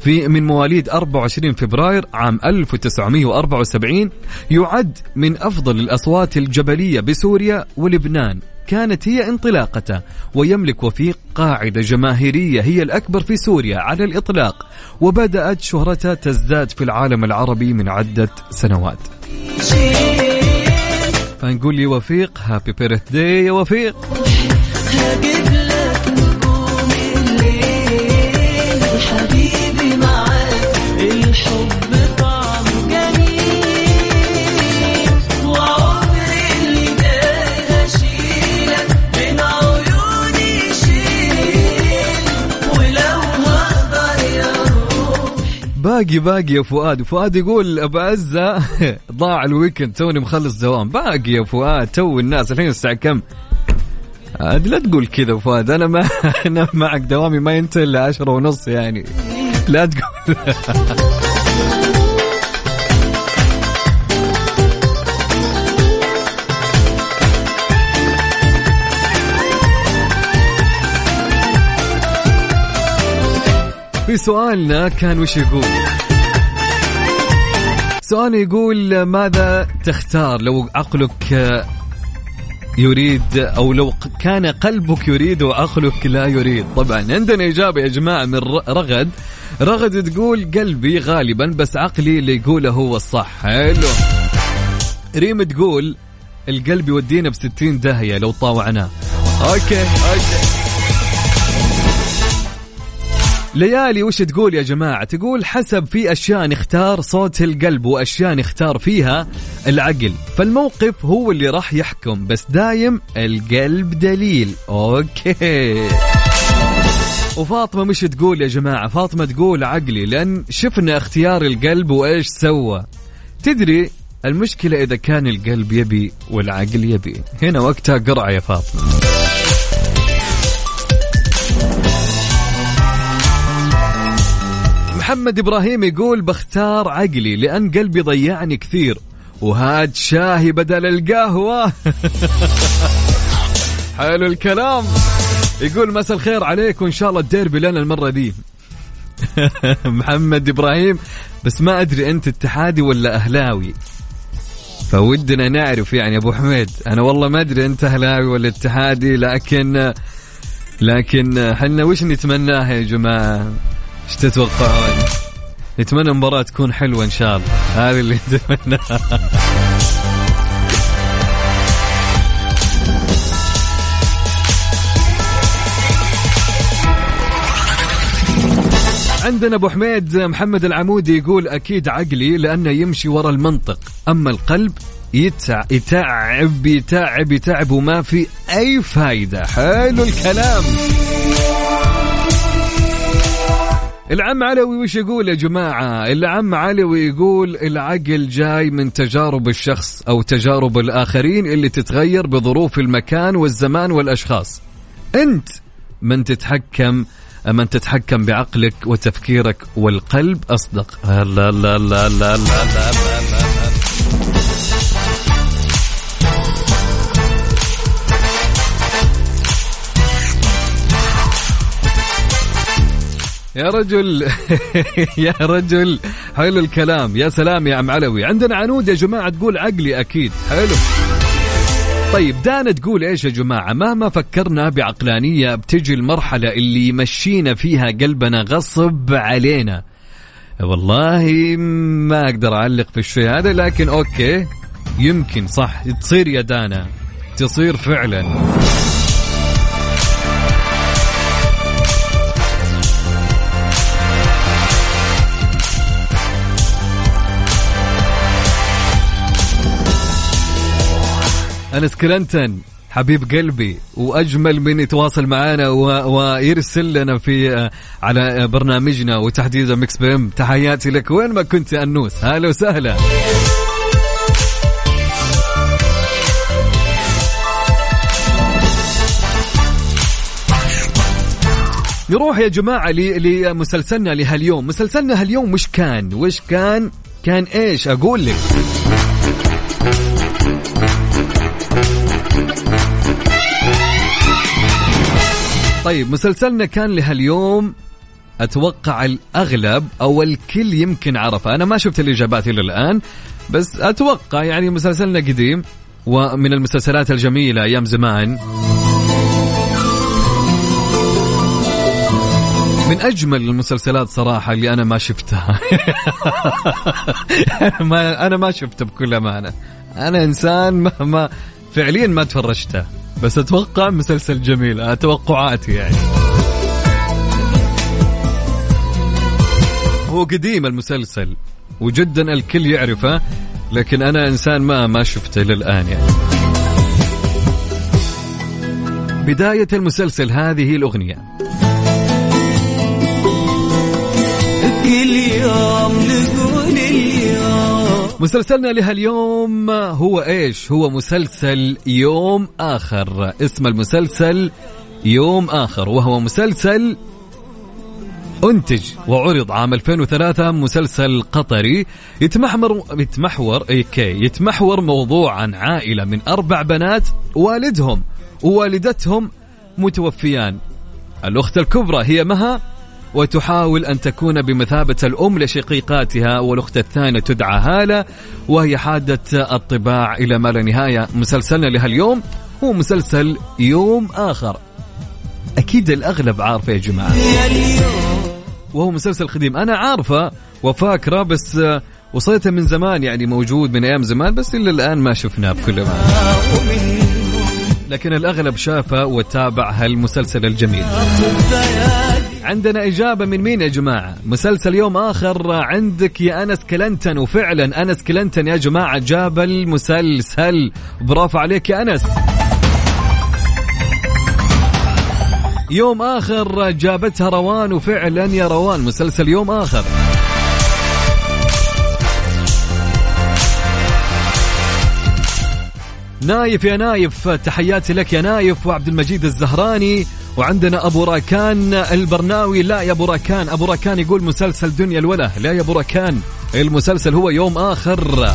في من مواليد 24 فبراير عام 1974 يعد من أفضل الأصوات الجبلية بسوريا ولبنان. كانت هي انطلاقته ويملك وفيق قاعدة جماهيرية هي الأكبر في سوريا على الإطلاق وبدأت شهرته تزداد في العالم العربي من عدة سنوات. فنقول لوفيق happy birthday يا وفيق. باقي باقي يا فؤاد. فؤاد يقول أبو عزة ضاع ال weekend توني مخلص دوام. باقي يا فؤاد تو الناس. الحين الساعة كم؟ عاد لا تقول كذا فؤاد. أنا ما أنا معك دوامي ما ينتهي إلا عشرة ونص يعني. لا تقول في سؤالنا كان وش يقول؟ سؤال يقول ماذا تختار لو عقلك يريد أو لو كان قلبك يريد وعقلك لا يريد؟ طبعا عندنا إجابة يا جماعة من رغد. رغد تقول قلبي غالبا بس عقلي اللي يقوله هو الصح. حلو. ريم تقول القلب يودينا بستين داهية لو طاوعناه. okay okay. ليالي وش تقول يا جماعة؟ تقول حسب في أشياء نختار صوت القلب وأشياء نختار فيها العقل. فالموقف هو اللي راح يحكم بس دايم القلب دليل. أوكي. وفاطمة مش تقول يا جماعة؟ فاطمة تقول عقلي لأن شفنا اختيار القلب وإيش سوى. تدري المشكلة إذا كان القلب يبي والعقل يبي. هنا وقتها قرعة يا فاطمة. محمد إبراهيم يقول بختار عقلي لأن قلبي ضيعني كثير. وهات شاهي بدل القهوة. حلو الكلام. يقول مساء الخير عليك وإن شاء الله الديربي لنا المرة دي. محمد إبراهيم بس ما أدري أنت اتحادي ولا أهلاوي. فودنا نعرف يعني أبو حميد. أنا والله ما أدري أنت أهلاوي ولا اتحادي لكن لكن إحنا وش نتمناه يا جماعة؟ إيش تتوقعون؟ نتمنى المباراة تكون حلوة إن شاء الله. هذا اللي نتمناه عندنا أبو حميد محمد العمودي يقول أكيد عقلي لأنه يمشي ورا المنطق. أما القلب يتع... يتعب يتعب يتعب وما في أي فايدة. حلو الكلام. العم علوي وش يقول يا جماعة؟ العم علوي يقول العقل جاي من تجارب الشخص أو تجارب الآخرين اللي تتغير بظروف المكان والزمان والأشخاص. أنت من تتحكم من تتحكم بعقلك وتفكيرك والقلب أصدق. لا لا لا لا لا لا, يا رجل. يا رجل. حلو الكلام. يا سلام يا عم علوي. عندنا عنود يا جماعة تقول عقلي أكيد. حلو. طيب دانا تقول إيش يا جماعة؟ مهما فكرنا بعقلانية بتجي المرحلة اللي يمشينا فيها قلبنا غصب علينا. والله ما أقدر أعلق في الشيء هذا لكن أوكي. يمكن صح. تصير يا دانا. تصير فعلا. أنس كلنتن حبيب قلبي وأجمل من يتواصل معنا و... ويرسل لنا في على برنامجنا وتحديدا مكس بيم تحياتي لك وين ما كنت يا أنوس. هلا وسهلا. نروح يا جماعة لمسلسلنا لهاليوم. مسلسلنا هاليوم وش كان؟ وش كان؟ كان إيش؟ أقول لك. طيب مسلسلنا كان لهاليوم أتوقع الأغلب أو الكل يمكن عرفه. أنا ما شفت الإجابات إلى الآن بس أتوقع يعني مسلسلنا قديم ومن المسلسلات الجميلة أيام زمان. من أجمل المسلسلات صراحة اللي أنا ما شفتها. ما أنا ما شفته بكل أمانة. أنا إنسان ما, ما فعليا ما تفرجته. بس أتوقع مسلسل جميل. توقعاتي يعني. هو قديم المسلسل وجدا الكل يعرفه لكن أنا إنسان ما ما شفته للآن يعني. بداية المسلسل هذه الأغنية. كل يوم نقول اليوم مسلسلنا لهاليوم هو إيش؟ هو مسلسل يوم آخر، اسم المسلسل يوم آخر وهو مسلسل أنتج وعرض عام 2003 مسلسل قطري يتمحور يتمحور يتمحور موضوع عن عائلة من أربع بنات والدهم ووالدتهم متوفيان. الأخت الكبرى هي مها وتحاول أن تكون بمثابة الأم لشقيقاتها والأخت الثانية تدعى هالة وهي حادة الطباع إلى ما لا نهاية. مسلسلنا لهاليوم هو مسلسل يوم آخر. أكيد الأغلب عارفه يا جماعة. وهو مسلسل قديم. أنا عارفه وفاكره بس وصيته من زمان يعني موجود من أيام زمان بس إلا الآن ما شفناه بكل ما. لكن الأغلب شافه وتابع هالمسلسل الجميل. عندنا إجابة من مين يا جماعة؟ مسلسل يوم آخر عندك يا أنس كلنتن وفعلا أنس كلنتن يا جماعة جاب المسلسل. برافو عليك يا أنس. يوم آخر جابتها روان وفعلا يا روان مسلسل يوم آخر. نايف يا نايف تحياتي لك يا نايف وعبد المجيد الزهراني. وعندنا أبو راكان البرناوي. لا يا أبو راكان أبو راكان يقول مسلسل دنيا الوله. لا يا أبو راكان المسلسل هو يوم آخر.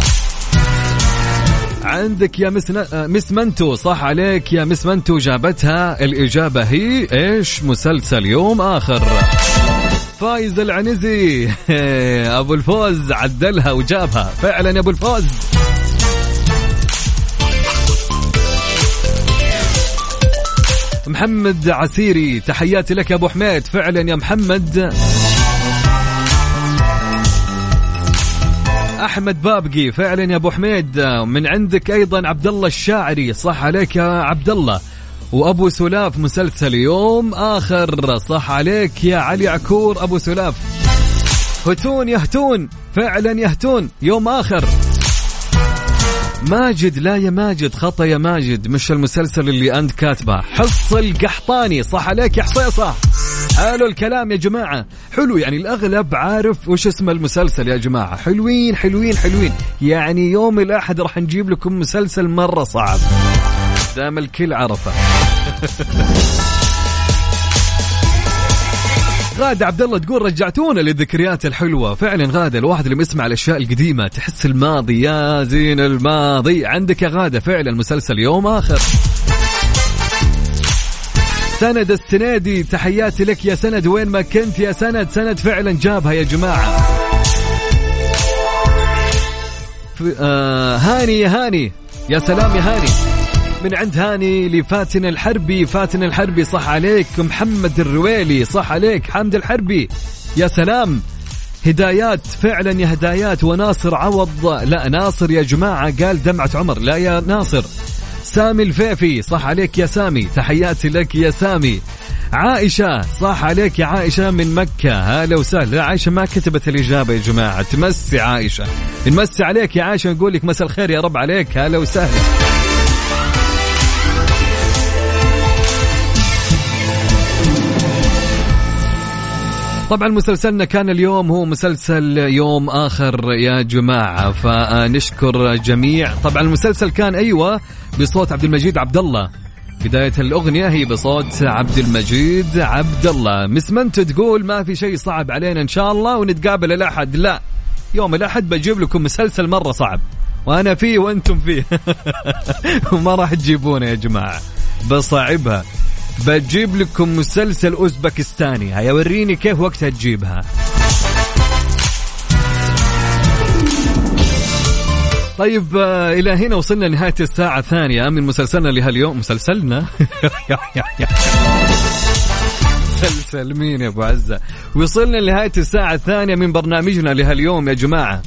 عندك يا مس آه، مس منتو صح عليك. يا مس منتو جابتها. الإجابة هي إيش؟ مسلسل يوم آخر. فايز العنزي. أبو الفوز عدلها وجابها. فعلا يا أبو الفوز. محمد عسيري تحياتي لك يا أبو حميد. فعلا يا محمد. أحمد بابقي فعلا يا أبو حميد. من عندك أيضا عبد الله الشاعري صح عليك يا عبد الله وأبو سلاف مسلسل يوم آخر صح عليك يا علي عكور. أبو سلاف هتون يهتون فعلا يهتون يوم آخر. ماجد لا يا ماجد خطأ يا ماجد. مش المسلسل اللي أنت كاتبه. حص القحطاني. صح عليك يا حصيصة. حلو الكلام يا جماعة. حلو يعني الأغلب عارف وش اسم المسلسل يا جماعة. حلوين حلوين حلوين. يعني يوم الأحد راح نجيب لكم مسلسل مرة صعب. دام الكل عرفه. غادة عبد الله تقول رجعتونا للذكريات الحلوة. فعلا غادة الواحد لما يسمع الأشياء القديمة تحس الماضي يا زين الماضي. عندك يا غادة فعلا مسلسل يوم آخر. سند السنادي تحياتي لك يا سند. وين ما كنت يا سند سند فعلا جابها يا جماعة. آه هاني يا هاني. يا سلام يا هاني. من عند هاني لفاتن الحربي. فاتن الحربي صح عليك. محمد الرويلي صح عليك. حمد الحربي يا سلام. هدايات فعلا يا هدايات. وناصر عوض لا ناصر يا جماعة. قال دمعة عمر لا يا ناصر. سامي الفيفي صح عليك يا سامي. تحياتي لك يا سامي. عائشة صح عليك يا عائشة من مكة. هلا وسهلا. عائشة ما كتبت الإجابة يا جماعة. تمسي عائشة. نمسي عليك يا عائشة نقول لك مساء الخير يا رب عليك. هلا وسهلا. طبعا مسلسلنا كان اليوم هو مسلسل يوم آخر يا جماعة فنشكر جميع. طبعا المسلسل كان أيوه بصوت عبد المجيد عبد الله. بداية الأغنية هي بصوت عبد المجيد عبد الله. مسمنت تقول ما في شيء صعب علينا إن شاء الله ونتقابل الأحد. لا يوم الأحد بجيب لكم مسلسل مرة صعب. وأنا فيه وأنتم فيه. وما راح تجيبونه يا جماعة. بصعبها. بجيب لكم مسلسل أوزبكستاني. هيا وريني كيف وقتها تجيبها. طيب آه، إلى هنا وصلنا لنهاية الساعة الثانية. من مسلسلنا لهاليوم. مسلسلنا؟ مسلسل مين يا أبو عزة؟ وصلنا لنهاية الساعة الثانية من برنامجنا لهاليوم يا جماعة.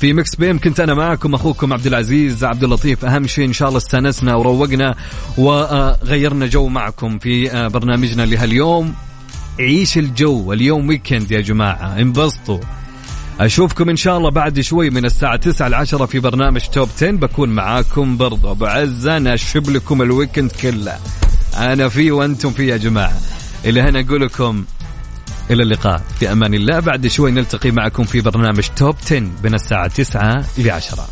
في Mix FM كنت أنا معكم أخوكم عبد العزيز عبد اللطيف. أهم شيء إن شاء الله استانسنا وروقنا وغيرنا جو معكم في آه، برنامجنا لهاليوم. عيش الجو اليوم weekend يا جماعة. انبسطوا. أشوفكم إن شاء الله بعد شوي من الساعة 9 ل 10 في برنامج top 10 بكون معاكم برضه أبو عزة نشب لكم ال weekend كله. أنا فيه وأنتم فيه يا جماعة. إلى هنا أقول لكم إلى اللقاء. في أمان الله. بعد شوي نلتقي معكم في برنامج top 10 بين الساعة 9 ل 10